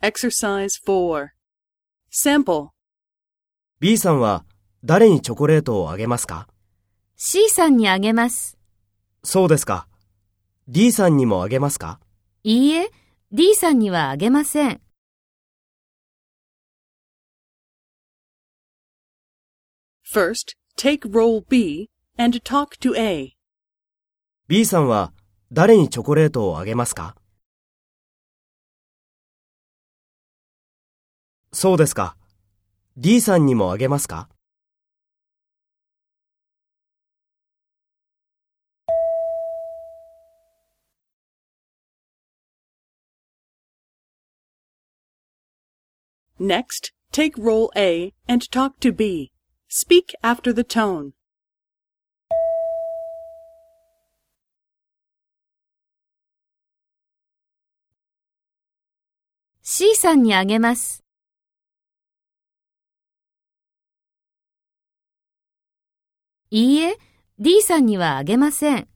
Exercise 4. Sample. B さんは誰にチョコレートをあげますか？C さんにあげます。そうですか。D さんにもあげますか？いいえ、D さんにはあげません。First, take role B and talk to A. ?B さんは誰にチョコレートをあげますか？そうですか。D さんにもあげますか Next, take role A and talk to B. Speak after the tone.「C さんにあげます。いいえ、D さんにはあげません。